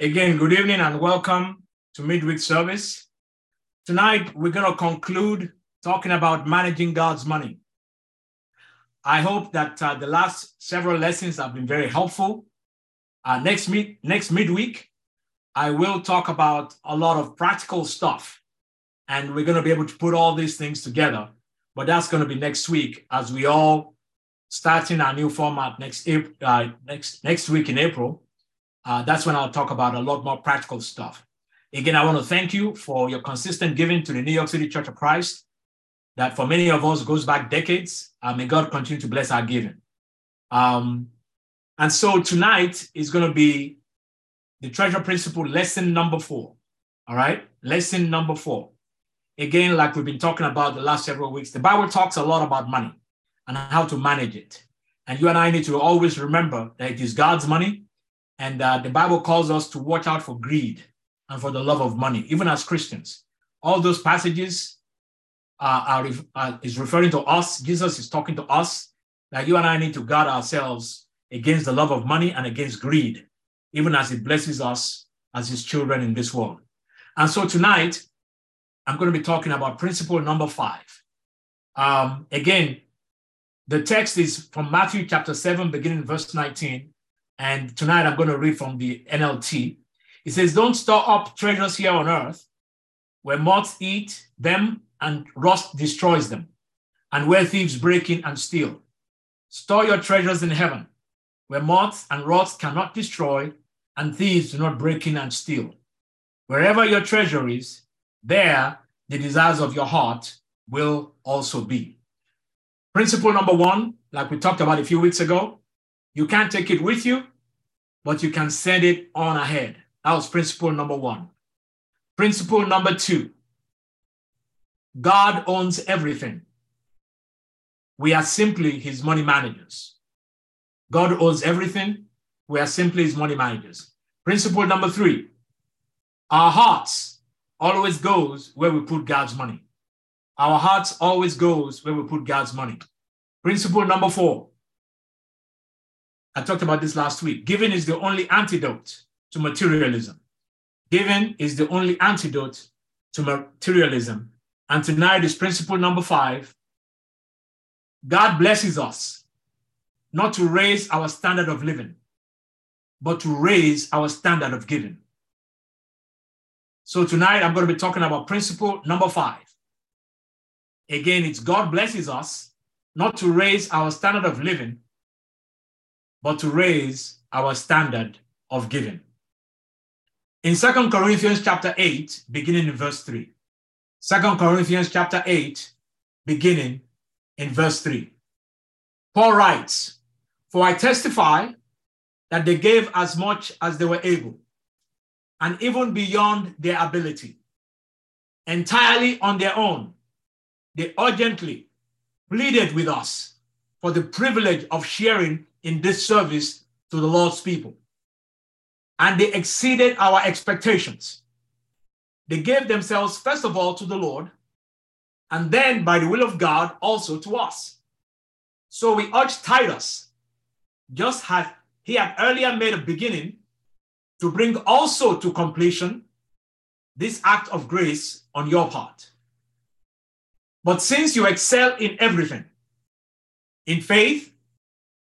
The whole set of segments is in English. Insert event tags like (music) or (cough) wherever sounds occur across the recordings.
Again, good evening and welcome to midweek service. Tonight, we're going to conclude talking about managing God's money. I hope that uh, the last several lessons have been very helpful. Uh, next, meet, next midweek, I will talk about a lot of practical stuff, and we're going to be able to put all these things together. But that's going to be next week as we all starting our new format next uh, next next week in April. Uh, that's when I'll talk about a lot more practical stuff. Again, I want to thank you for your consistent giving to the New York City Church of Christ. That for many of us goes back decades. Uh, may God continue to bless our giving. Um, and so tonight is going to be the treasure principle lesson number four. All right, lesson number four. Again, like we've been talking about the last several weeks, the Bible talks a lot about money and how to manage it. And you and I need to always remember that it is God's money. And uh, the Bible calls us to watch out for greed and for the love of money, even as Christians. All those passages uh, are, uh, is referring to us. Jesus is talking to us that you and I need to guard ourselves against the love of money and against greed, even as it blesses us as his children in this world. And so tonight, I'm going to be talking about principle number five. Um, again, the text is from Matthew chapter 7, beginning verse 19. And tonight I'm going to read from the NLT. It says, Don't store up treasures here on earth where moths eat them and rust destroys them, and where thieves break in and steal. Store your treasures in heaven where moths and rust cannot destroy and thieves do not break in and steal. Wherever your treasure is, there the desires of your heart will also be. Principle number one, like we talked about a few weeks ago, you can't take it with you, but you can send it on ahead. That was principle number one. Principle number two God owns everything. We are simply his money managers. God owns everything. We are simply his money managers. Principle number three our hearts always goes where we put God's money. Our hearts always goes where we put God's money. Principle number four. I talked about this last week. Giving is the only antidote to materialism. Giving is the only antidote to materialism. And tonight is principle number five. God blesses us not to raise our standard of living, but to raise our standard of giving. So tonight I'm going to be talking about principle number five. Again, it's God blesses us not to raise our standard of living, but to raise our standard of giving. In Second Corinthians chapter 8, beginning in verse 3. 2 Corinthians chapter 8, beginning in verse 3. Paul writes, For I testify that they gave as much as they were able, and even beyond their ability, entirely on their own they urgently pleaded with us for the privilege of sharing in this service to the Lord's people. And they exceeded our expectations. They gave themselves, first of all, to the Lord, and then, by the will of God, also to us. So we urge Titus, just as he had earlier made a beginning, to bring also to completion this act of grace on your part. But since you excel in everything, in faith,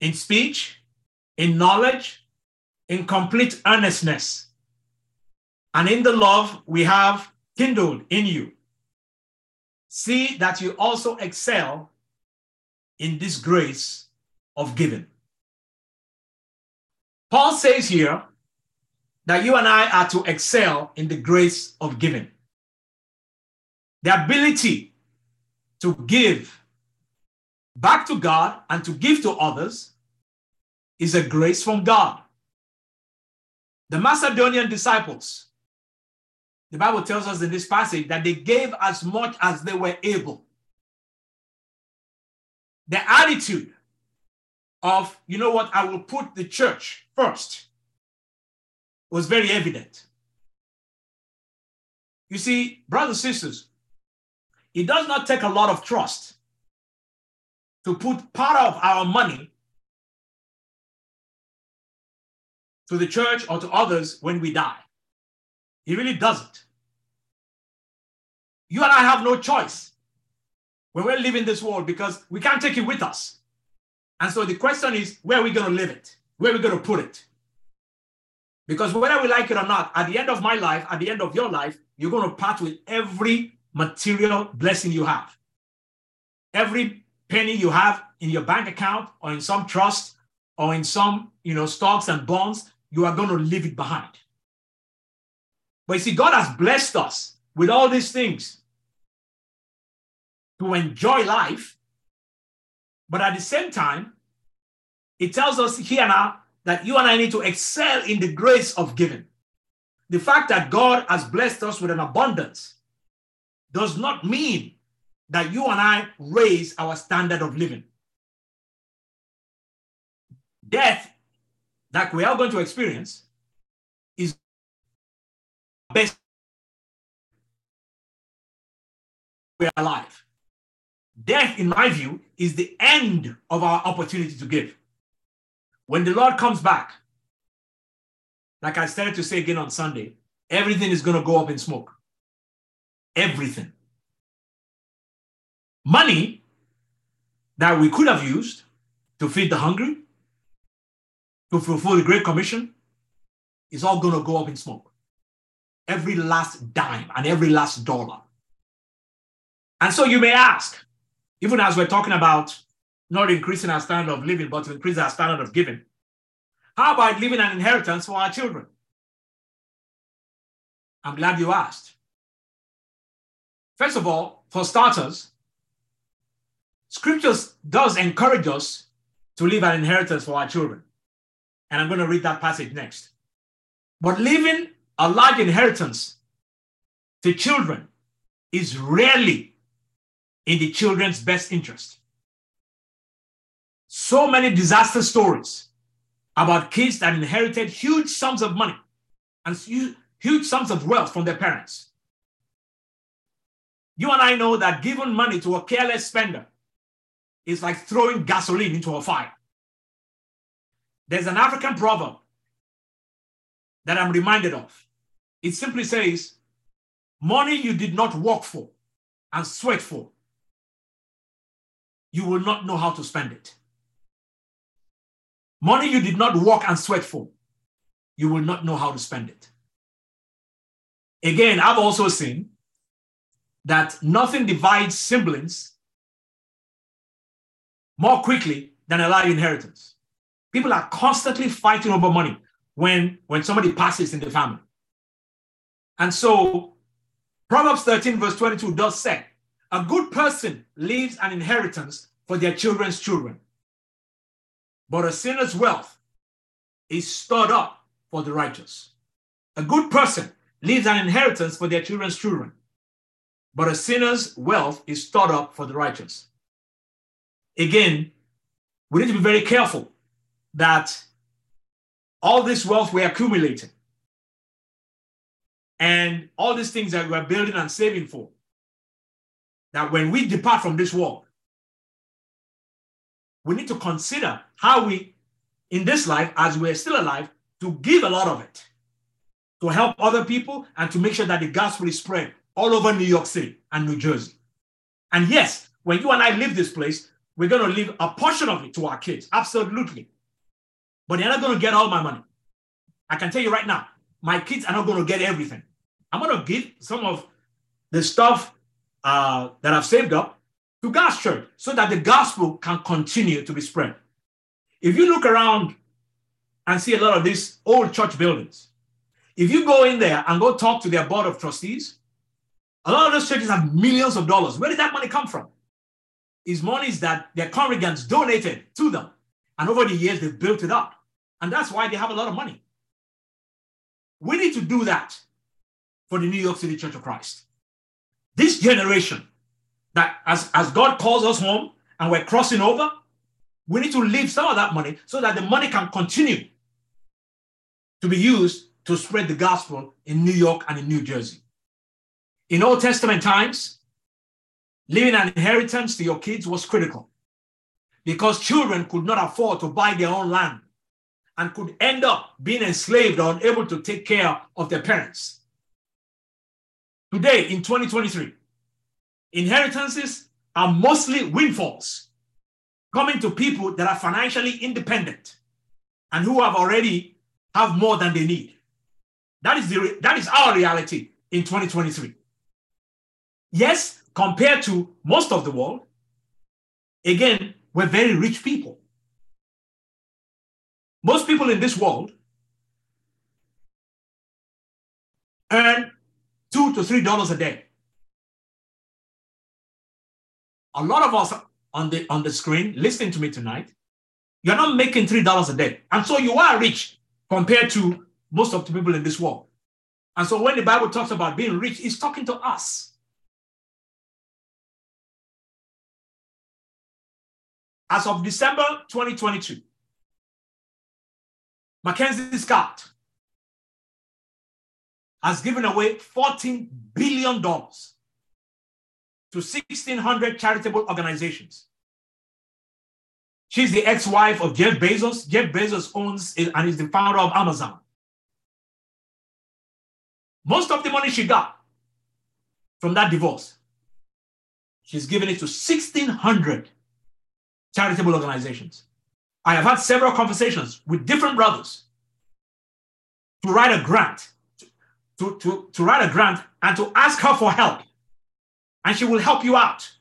in speech, in knowledge, in complete earnestness, and in the love we have kindled in you, see that you also excel in this grace of giving. Paul says here that you and I are to excel in the grace of giving. The ability to give back to God and to give to others is a grace from God. The Macedonian disciples, the Bible tells us in this passage that they gave as much as they were able. The attitude of, you know what, I will put the church first was very evident. You see, brothers and sisters, it does not take a lot of trust to put part of our money to the church or to others when we die. He really doesn't. You and I have no choice when we're living this world because we can't take it with us. And so the question is, where are we going to live it? Where are we going to put it? Because whether we like it or not, at the end of my life, at the end of your life, you're going to part with every material blessing you have. Every penny you have in your bank account or in some trust or in some, you know, stocks and bonds, you are going to leave it behind. But you see, God has blessed us with all these things to enjoy life. But at the same time, it tells us here now that you and I need to excel in the grace of giving. The fact that God has blessed us with an abundance does not mean that you and I raise our standard of living. Death that we are going to experience is best we're alive. Death, in my view, is the end of our opportunity to give. When the Lord comes back, like I started to say again on Sunday, everything is going to go up in smoke. Everything. Money that we could have used to feed the hungry, to fulfill the Great Commission, is all going to go up in smoke. Every last dime and every last dollar. And so you may ask, even as we're talking about not increasing our standard of living, but to increase our standard of giving, how about leaving an inheritance for our children? I'm glad you asked. First of all, for starters, scriptures does encourage us to leave an inheritance for our children. And I'm going to read that passage next. But leaving a large inheritance to children is rarely in the children's best interest. So many disaster stories about kids that inherited huge sums of money and huge sums of wealth from their parents. You and I know that giving money to a careless spender is like throwing gasoline into a fire. There's an African proverb that I'm reminded of. It simply says, Money you did not work for and sweat for, you will not know how to spend it. Money you did not work and sweat for, you will not know how to spend it. Again, I've also seen that nothing divides siblings more quickly than a life inheritance. People are constantly fighting over money when, when somebody passes in the family. And so Proverbs 13, verse 22 does say, a good person leaves an inheritance for their children's children, but a sinner's wealth is stored up for the righteous. A good person leaves an inheritance for their children's children, but a sinner's wealth is stored up for the righteous. Again, we need to be very careful that all this wealth we're accumulating and all these things that we're building and saving for, that when we depart from this world, we need to consider how we, in this life, as we're still alive, to give a lot of it to help other people and to make sure that the gospel is spread all over New York City and New Jersey. And yes, when you and I leave this place, we're going to leave a portion of it to our kids. Absolutely. But they're not going to get all my money. I can tell you right now, my kids are not going to get everything. I'm going to give some of the stuff uh, that I've saved up to God's church so that the gospel can continue to be spread. If you look around and see a lot of these old church buildings, if you go in there and go talk to their board of trustees, a lot of those churches have millions of dollars. Where did that money come from? Is monies that their congregants donated to them. And over the years, they've built it up. And that's why they have a lot of money. We need to do that for the New York City Church of Christ. This generation, that as, as God calls us home and we're crossing over, we need to leave some of that money so that the money can continue to be used to spread the gospel in New York and in New Jersey. In Old Testament times, leaving an inheritance to your kids was critical because children could not afford to buy their own land and could end up being enslaved or unable to take care of their parents. Today, in 2023, inheritances are mostly windfalls coming to people that are financially independent and who have already have more than they need. That is, the, that is our reality in 2023. Yes, compared to most of the world, again, we're very rich people. Most people in this world earn two to three dollars a day. A lot of us on the on the screen listening to me tonight, you're not making three dollars a day, and so you are rich compared to most of the people in this world. And so when the Bible talks about being rich, it's talking to us. As of December 2022, Mackenzie Scott has given away $14 billion to 1,600 charitable organizations. She's the ex wife of Jeff Bezos. Jeff Bezos owns and is the founder of Amazon. Most of the money she got from that divorce, she's given it to 1,600 charitable organizations. I have had several conversations with different brothers to write a grant, to, to, to write a grant and to ask her for help. And she will help you out.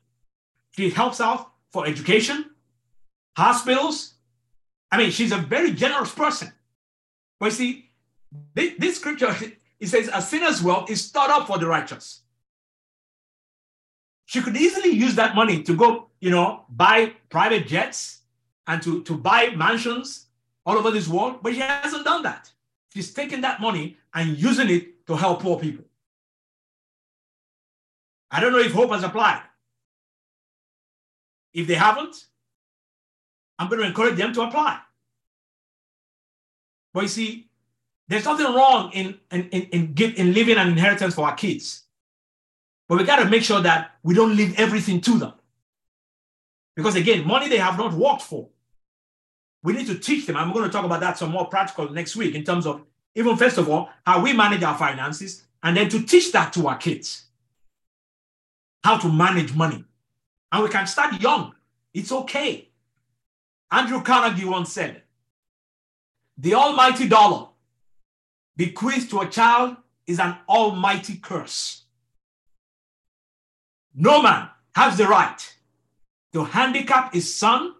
She helps out for education, hospitals. I mean, she's a very generous person. But you see, this, this scripture, (laughs) it says, a sinner's wealth is stored up for the righteous. She could easily use that money to go, you know, buy private jets, and to, to buy mansions all over this world, but she hasn't done that. She's taking that money and using it to help poor people. I don't know if hope has applied. If they haven't, I'm going to encourage them to apply. But you see, there's nothing wrong in, in, in, in, give, in leaving an inheritance for our kids. But we got to make sure that we don't leave everything to them. Because again, money they have not worked for. We need to teach them. I'm going to talk about that some more practical next week in terms of even first of all, how we manage our finances, and then to teach that to our kids. How to manage money. And we can start young. It's okay. Andrew Carnegie once said, the almighty dollar bequeathed to a child is an almighty curse. No man has the right to handicap his son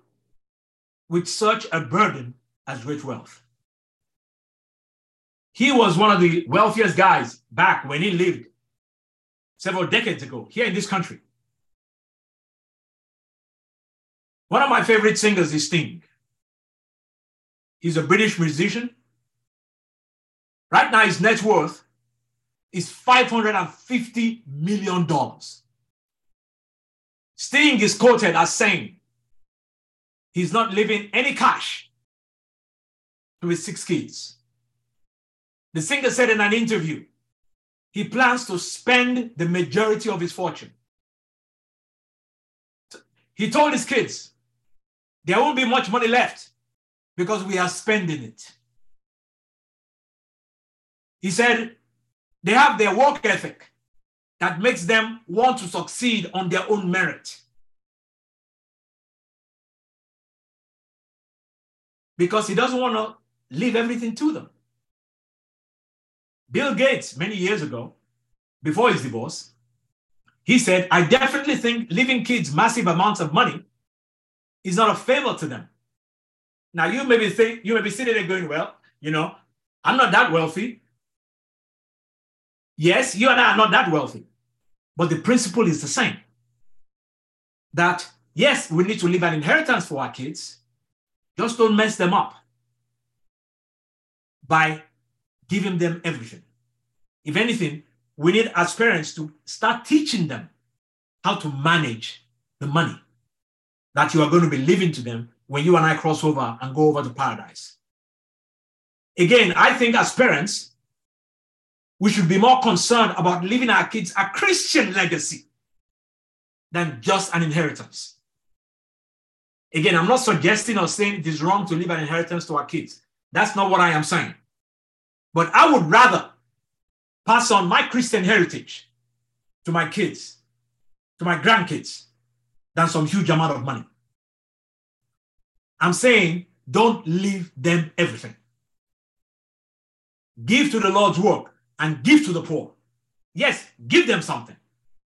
with such a burden as great wealth. He was one of the wealthiest guys back when he lived several decades ago here in this country. One of my favorite singers is Sting. He's a British musician. Right now, his net worth is $550 million. Sting is quoted as saying, he's not leaving any cash to his six kids. The singer said in an interview, he plans to spend the majority of his fortune. He told his kids, there won't be much money left because we are spending it. He said, they have their work ethic that makes them want to succeed on their own merit. Because he doesn't want to leave everything to them. Bill Gates, many years ago, before his divorce, he said, I definitely think leaving kids massive amounts of money is not a favor to them. Now you may be think you may be sitting there going, Well, you know, I'm not that wealthy. Yes, you and I are not that wealthy. But the principle is the same. That yes, we need to leave an inheritance for our kids. Just don't mess them up by giving them everything. If anything, we need as parents to start teaching them how to manage the money that you are going to be leaving to them when you and I cross over and go over to paradise. Again, I think as parents, we should be more concerned about leaving our kids a Christian legacy than just an inheritance. Again, I'm not suggesting or saying it is wrong to leave an inheritance to our kids. That's not what I am saying. But I would rather pass on my Christian heritage to my kids, to my grandkids, than some huge amount of money. I'm saying don't leave them everything. Give to the Lord's work and give to the poor. Yes, give them something,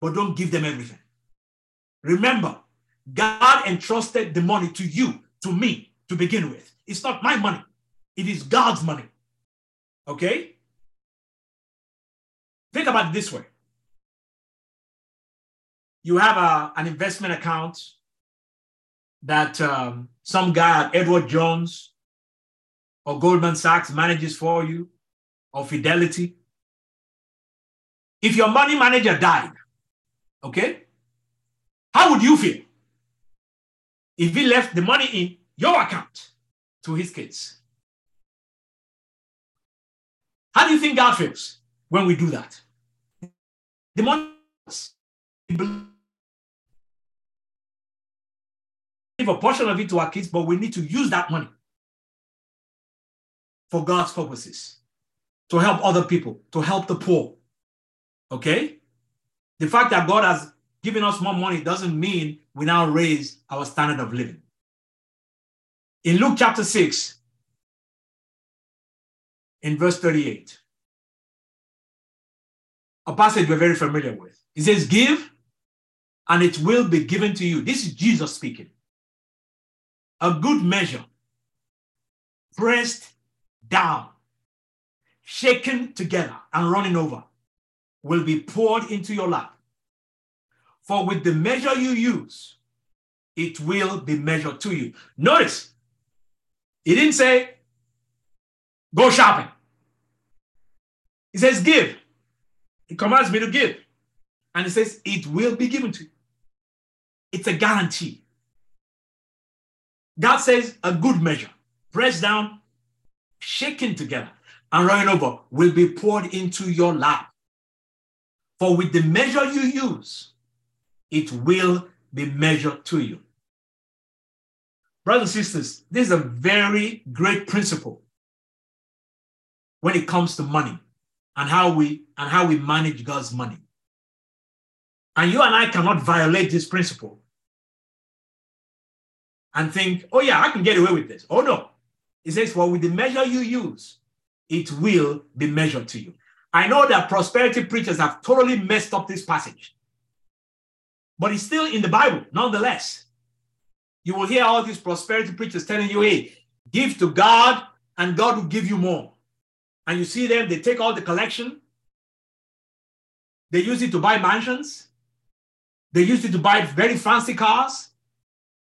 but don't give them everything. Remember, God entrusted the money to you, to me, to begin with. It's not my money, it is God's money. Okay? Think about it this way you have a, an investment account that um, some guy, Edward Jones or Goldman Sachs, manages for you, or Fidelity. If your money manager died, okay, how would you feel if he left the money in your account to his kids? How do you think God feels when we do that? The money give a portion of it to our kids, but we need to use that money for God's purposes, to help other people, to help the poor. Okay? The fact that God has given us more money doesn't mean we now raise our standard of living. In Luke chapter 6, in verse 38, a passage we're very familiar with. It says, Give, and it will be given to you. This is Jesus speaking a good measure, pressed down, shaken together, and running over, will be poured into your lap. For with the measure you use, it will be measured to you. Notice, he didn't say, go shopping. He says, give. He commands me to give. And he says, it will be given to you. It's a guarantee. God says a good measure, pressed down, shaken together, and running over will be poured into your lap. For with the measure you use, it will be measured to you. Brothers and sisters, this is a very great principle when it comes to money and how we and how we manage God's money. And you and I cannot violate this principle and think, oh, yeah, I can get away with this. Oh, no. It says, well, with the measure you use, it will be measured to you. I know that prosperity preachers have totally messed up this passage, but it's still in the Bible, nonetheless. You will hear all these prosperity preachers telling you, hey, give to God and God will give you more. And you see them, they take all the collection, they use it to buy mansions, they use it to buy very fancy cars,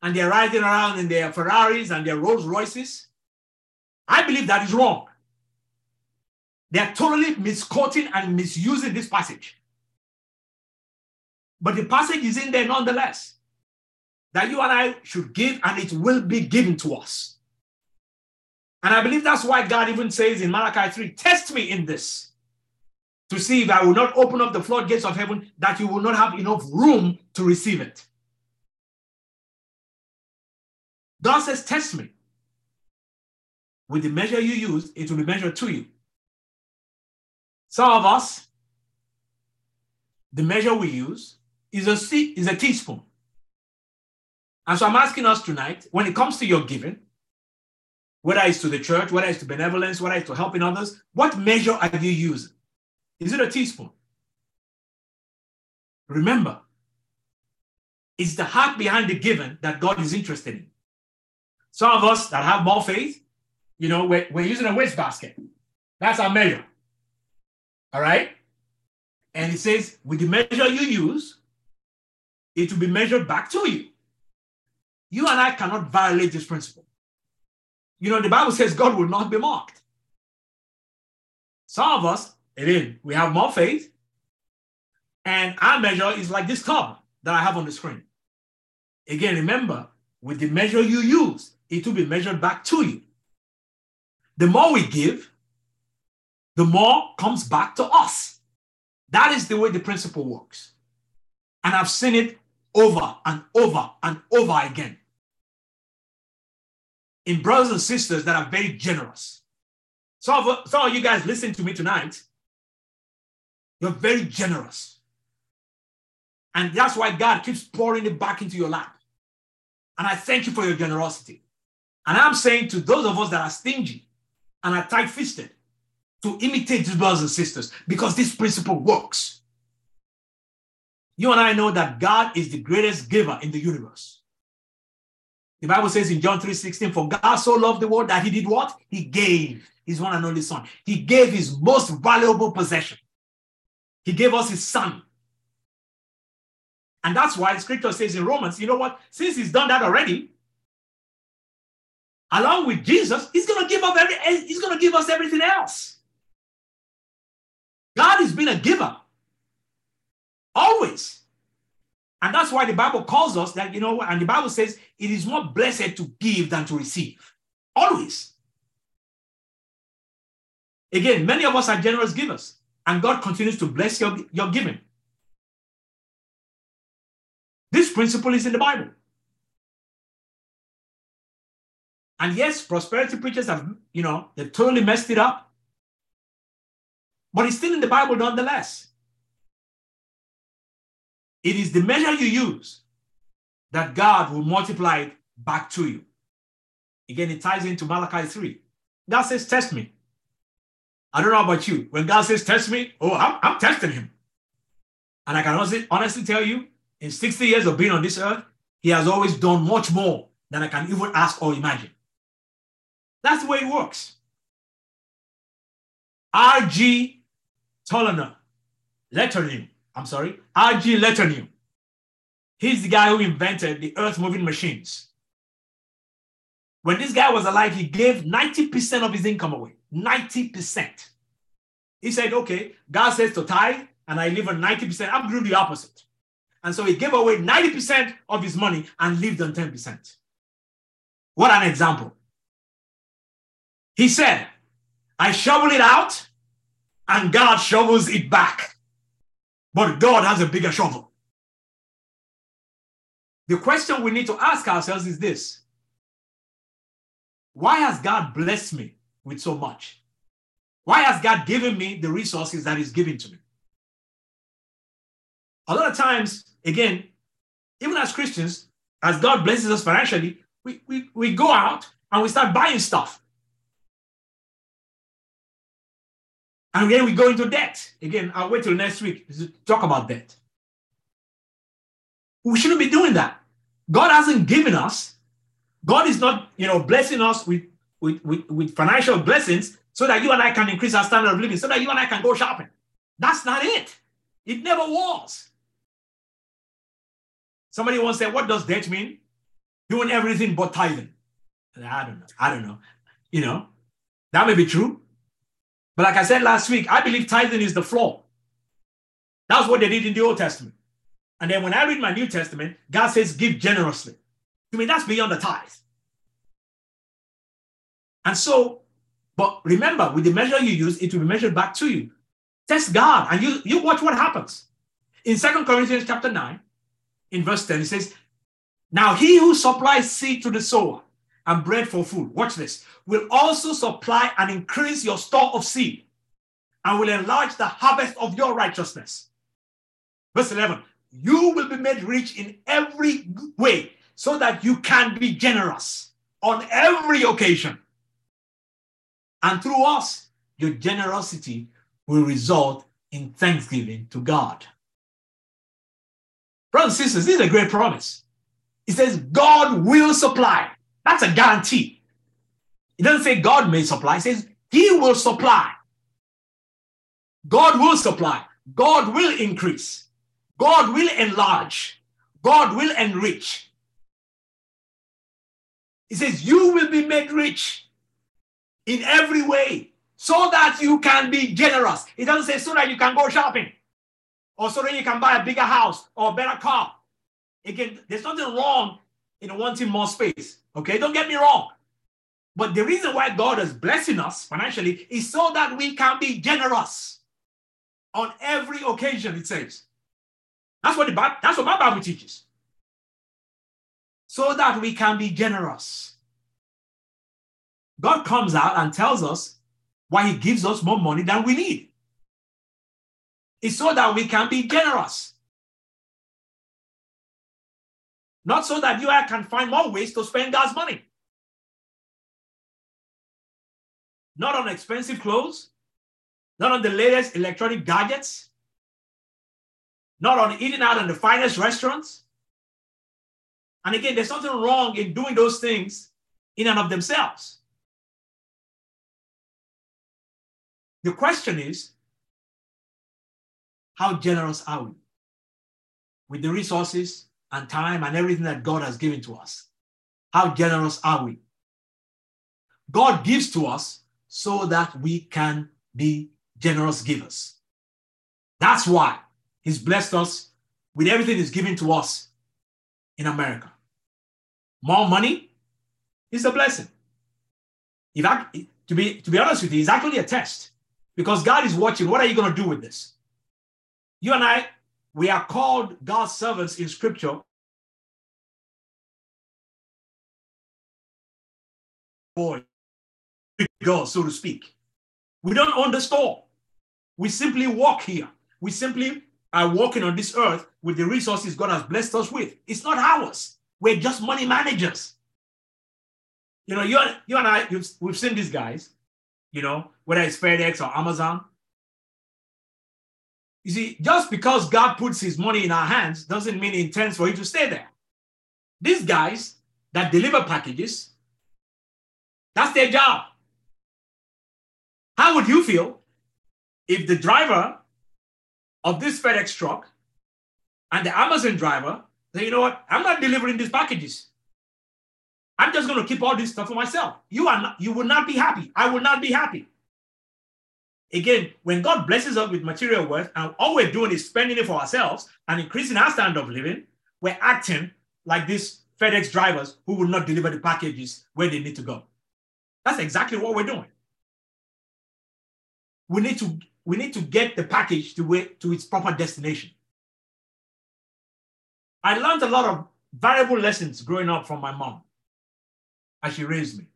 and they're riding around in their Ferraris and their Rolls Royces. I believe that is wrong. They're totally misquoting and misusing this passage. But the passage is in there nonetheless that you and I should give, and it will be given to us. And I believe that's why God even says in Malachi 3 Test me in this to see if I will not open up the floodgates of heaven, that you will not have enough room to receive it. God says, Test me. With the measure you use, it will be measured to you. Some of us, the measure we use is a, is a teaspoon. And so I'm asking us tonight, when it comes to your giving, whether it's to the church, whether it's to benevolence, whether it's to helping others, what measure are you using? Is it a teaspoon? Remember, it's the heart behind the giving that God is interested in. Some of us that have more faith, you know, we're, we're using a waste basket. That's our measure. All right? And it says, with the measure you use, it will be measured back to you. You and I cannot violate this principle. You know, the Bible says God will not be mocked. Some of us, it is, we have more faith, and our measure is like this tub that I have on the screen. Again, remember, with the measure you use, it will be measured back to you. The more we give, the more comes back to us. That is the way the principle works. And I've seen it over and over and over again in brothers and sisters that are very generous. Some of, some of you guys listen to me tonight. You're very generous. And that's why God keeps pouring it back into your lap. And I thank you for your generosity. And I'm saying to those of us that are stingy and are tight fisted to imitate these brothers and sisters because this principle works. You and I know that God is the greatest giver in the universe. The Bible says in John 3 16, For God so loved the world that he did what? He gave his one and only son. He gave his most valuable possession. He gave us his son. And that's why scripture says in Romans, you know what? Since he's done that already, along with Jesus, he's to give up every he's to give us everything else. Been a giver. Always. And that's why the Bible calls us that, you know, and the Bible says it is more blessed to give than to receive. Always. Again, many of us are generous givers, and God continues to bless your, your giving. This principle is in the Bible. And yes, prosperity preachers have, you know, they've totally messed it up. But it's still in the Bible nonetheless. It is the measure you use that God will multiply it back to you. Again, it ties into Malachi 3. God says, Test me. I don't know about you. When God says, Test me, oh, I'm, I'm testing him. And I can honestly, honestly tell you, in 60 years of being on this earth, he has always done much more than I can even ask or imagine. That's the way it works. R.G. Toliner, Letourneau, I'm sorry, R.G. Letourneau. He's the guy who invented the earth moving machines. When this guy was alive, he gave 90% of his income away. 90%. He said, okay, God says to tithe, and I live on 90%. I'm doing the opposite. And so he gave away 90% of his money and lived on 10%. What an example. He said, I shovel it out and God shovels it back. But God has a bigger shovel. The question we need to ask ourselves is this Why has God blessed me with so much? Why has God given me the resources that He's given to me? A lot of times, again, even as Christians, as God blesses us financially, we, we, we go out and we start buying stuff. And then we go into debt. Again, I'll wait till next week to talk about debt. We shouldn't be doing that. God hasn't given us, God is not, you know, blessing us with, with, with, with financial blessings so that you and I can increase our standard of living, so that you and I can go shopping. That's not it. It never was. Somebody once said, What does debt mean? Doing everything but tithing. I don't know. I don't know. You know, that may be true. But like I said last week, I believe tithing is the floor. That's what they did in the Old Testament. And then when I read my New Testament, God says, give generously. I mean, that's beyond the tithe. And so, but remember, with the measure you use, it will be measured back to you. Test God and you, you watch what happens. In Second Corinthians chapter 9, in verse 10, it says, Now he who supplies seed to the sower and bread for food, watch this, will also supply and increase your store of seed and will enlarge the harvest of your righteousness. Verse 11, you will be made rich in every way so that you can be generous on every occasion. And through us, your generosity will result in thanksgiving to God. Brothers and sisters, this is a great promise. It says, God will supply. That's a guarantee. It doesn't say God may supply, it says He will supply. God will supply. God will increase. God will enlarge. God will enrich. He says, You will be made rich in every way so that you can be generous. It doesn't say so that you can go shopping or so that you can buy a bigger house or a better car. Again, there's nothing wrong in wanting more space. Okay, don't get me wrong. But the reason why God is blessing us financially is so that we can be generous on every occasion, it says. That's what the that's what my Bible teaches. So that we can be generous. God comes out and tells us why he gives us more money than we need. It's so that we can be generous. Not so that you can find more ways to spend God's money. Not on expensive clothes, not on the latest electronic gadgets, not on eating out in the finest restaurants. And again, there's nothing wrong in doing those things in and of themselves. The question is, how generous are we with the resources and time and everything that God has given to us? How generous are we? God gives to us so that we can be generous givers. That's why He's blessed us with everything He's given to us in America. More money is a blessing. If to be to be honest with you, it's actually a test because God is watching. What are you going to do with this? You and I, we are called God's servants in Scripture. Boy, God, so to speak. We don't own the store. We simply walk here. We simply are walking on this earth with the resources God has blessed us with. It's not ours. We're just money managers. You know, you, you and I, we've seen these guys, you know, whether it's FedEx or Amazon. You see, just because God puts his money in our hands doesn't mean he intends for it to stay there. These guys that deliver packages, that's their job. How would you feel if the driver of this FedEx truck and the Amazon driver say, you know what, I'm not delivering these packages. I'm just going to keep all this stuff for myself. You are not, you will not be happy. I will not be happy. Again, when God blesses us with material wealth and all we're doing is spending it for ourselves and increasing our standard of living, we're acting like these FedEx drivers who will not deliver the packages where they need to go. That's exactly what we're doing. We need to we need to get the package to where, to its proper destination. I learned a lot of valuable lessons growing up from my mom as she raised me.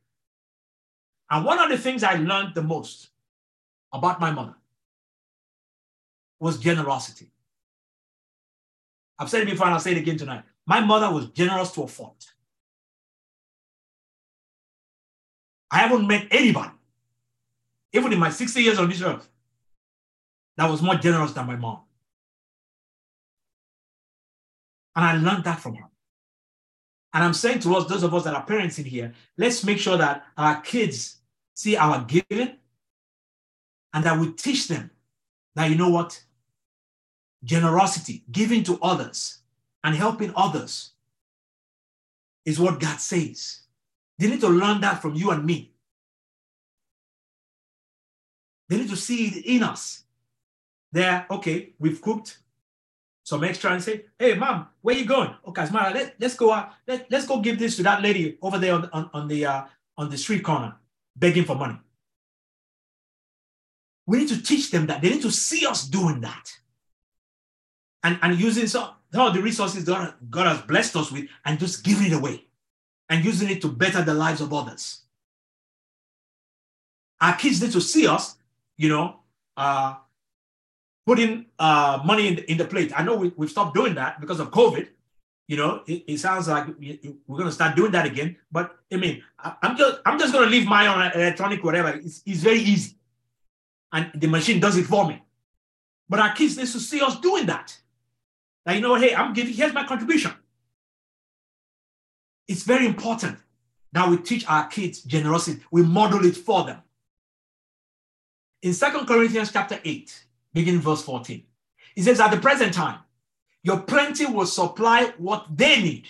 And one of the things I learned the most about my mother was generosity. I've said it before and I'll say it again tonight. My mother was generous to a fault. I haven't met anybody, even in my 60 years on this earth, that was more generous than my mom. And I learned that from her. And I'm saying to us, those of us that are parents in here, let's make sure that our kids see our giving and I we teach them that, you know what? Generosity, giving to others and helping others is what God says. They need to learn that from you and me. They need to see it in us. There, okay, we've cooked, some extra and say, hey, mom, where you going? Okay, Asmara, let, let's go out. Let, let's go give this to that lady over there on, on, on the uh, on the street corner, begging for money. We need to teach them that. They need to see us doing that. And, and using some, some of the resources God, God has blessed us with and just giving it away and using it to better the lives of others. Our kids need to see us, you know, uh, putting uh, money in the, in the plate. I know we, we've stopped doing that because of COVID. You know, it, it sounds like we're going to start doing that again. But I mean, I, am just I'm just going to leave my own electronic whatever. It's, it's very easy, and the machine does it for me. But our kids need to see us doing that. Now you know? Hey, I'm giving. Here's my contribution. It's very important that we teach our kids generosity. We model it for them. In Second Corinthians chapter 8, beginning verse 14. He says, At the present time, your plenty will supply what they need.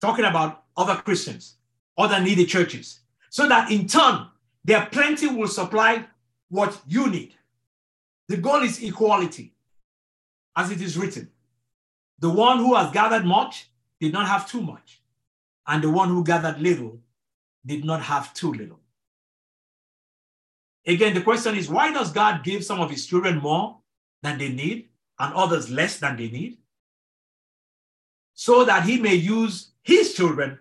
Talking about other Christians, other needy churches, so that in turn, their plenty will supply what you need. The goal is equality, as it is written. The one who has gathered much did not have too much, and the one who gathered little did not have too little. Again, the question is why does God give some of his children more than they need and others less than they need? So that he may use his children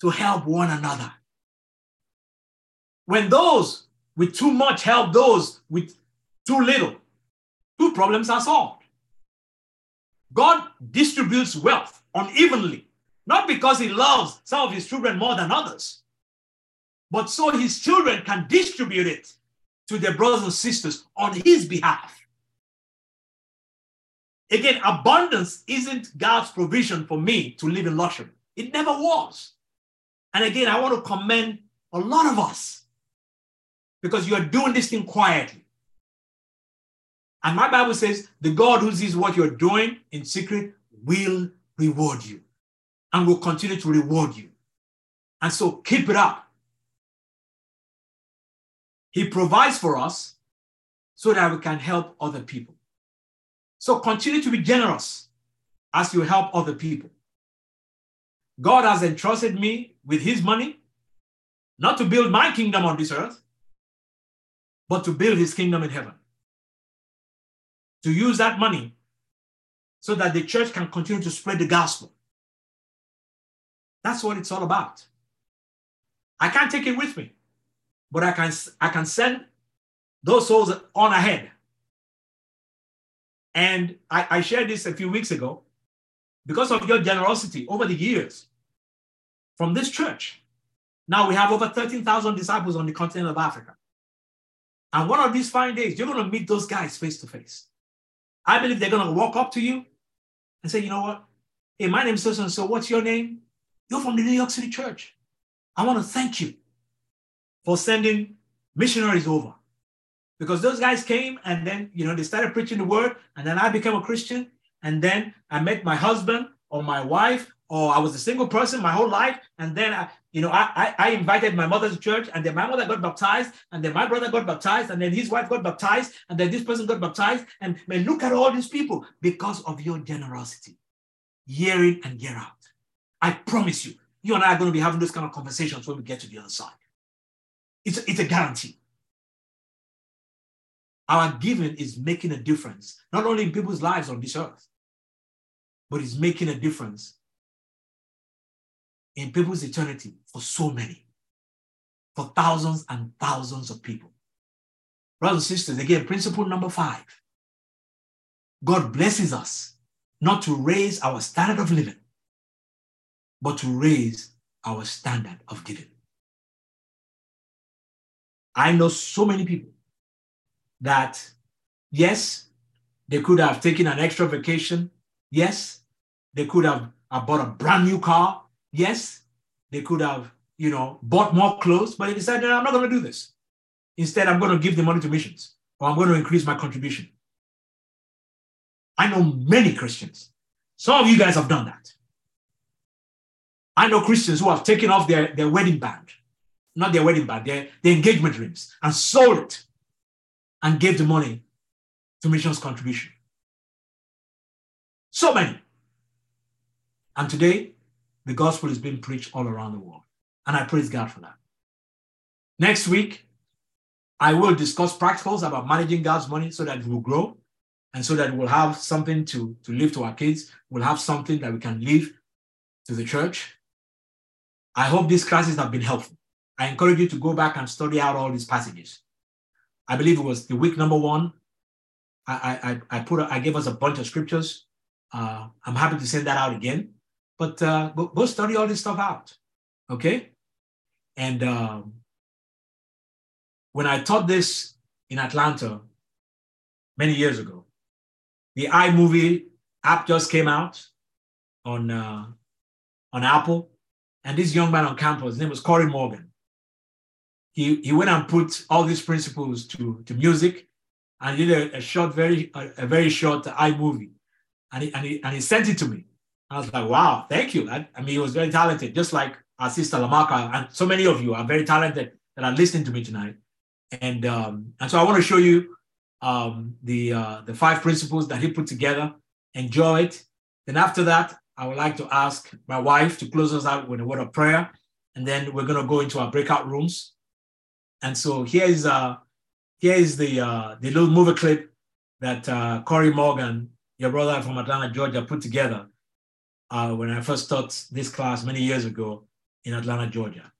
to help one another. When those with too much help those with too little. Two problems are solved. God distributes wealth unevenly, not because he loves some of his children more than others, but so his children can distribute it to their brothers and sisters on his behalf. Again, abundance isn't God's provision for me to live in luxury. It never was. And again, I want to commend a lot of us because you are doing this thing quietly. And my Bible says the God who sees what you're doing in secret will reward you and will continue to reward you. And so keep it up. He provides for us so that we can help other people. So continue to be generous as you help other people. God has entrusted me with his money, not to build my kingdom on this earth, but to build his kingdom in heaven. To use that money so that the church can continue to spread the gospel. That's what it's all about. I can't take it with me, but I can, I can send those souls on ahead and I, I shared this a few weeks ago. Because of your generosity over the years from this church, now we have over 13,000 disciples on the continent of Africa. And one of these fine days, you're going to meet those guys face to face. I believe they're going to walk up to you and say, you know what? Hey, my name is so and so. What's your name? You're from the New York City church. I want to thank you for sending missionaries over because those guys came and then you know they started preaching the word and then i became a christian and then i met my husband or my wife or i was a single person my whole life and then I, you know I, I invited my mother to church and then my mother got baptized and then my brother got baptized and then his wife got baptized and then this person got baptized. And man look at all these people because of your generosity. Year in and year out. I promise you you and i are going to be having those kind of conversations when we get to the other side. It's, it's a guarantee. Our giving is making a difference, not only in people's lives on this earth, but it's making a difference in people's eternity for so many, for thousands and thousands of people. Brothers and sisters, again, principle number five God blesses us not to raise our standard of living, but to raise our standard of giving. I know so many people that yes, they could have taken an extra vacation. Yes, they could have bought a brand new car. Yes, they could have, you know, bought more clothes, but they decided, I'm not going to do this. Instead, I'm going to give the money to missions or I'm going to increase my contribution. I know many Christians. Some of you guys have done that. I know Christians who have taken off their, their wedding band, not their wedding band, their, their engagement rings, and sold it and gave the money to missions contribution. So many. And today, the gospel is being preached all around the world. And I praise God for that. Next week, I will discuss practicals about managing God's money so that it will grow and so that we'll have something to, to leave to our kids. We'll have something that we can leave to the church. I hope these classes have been helpful. I encourage you to go back and study out all these passages. I believe it was the week number one. I I I put a, I gave us a bunch of scriptures. Uh, I'm happy to send that out again. But uh, go, go study all this stuff out, okay? And um, when I taught this in Atlanta many years ago, the iMovie app just came out on uh, on Apple, and this young man on campus, his name was Corey Morgan he, he went and put all these principles to, to music and did a, a short, very a, a, very short iMovie. And he, and, he, and he sent it to me. I was like, wow, thank you. I, I mean, he was very talented, just like our sister Lamaka, and so many of you are very talented that are listening to me tonight. And um, and so I want to show you um, the uh, the five principles that he put together. Enjoy it. Then after that, I would like to ask my wife to close us out with a word of prayer, and then we're going to go into our breakout rooms. And so here is uh here is the uh the little movie clip that uh Corey Morgan, your brother from Atlanta, Georgia, put together uh, when I first taught this class many years ago in Atlanta, Georgia.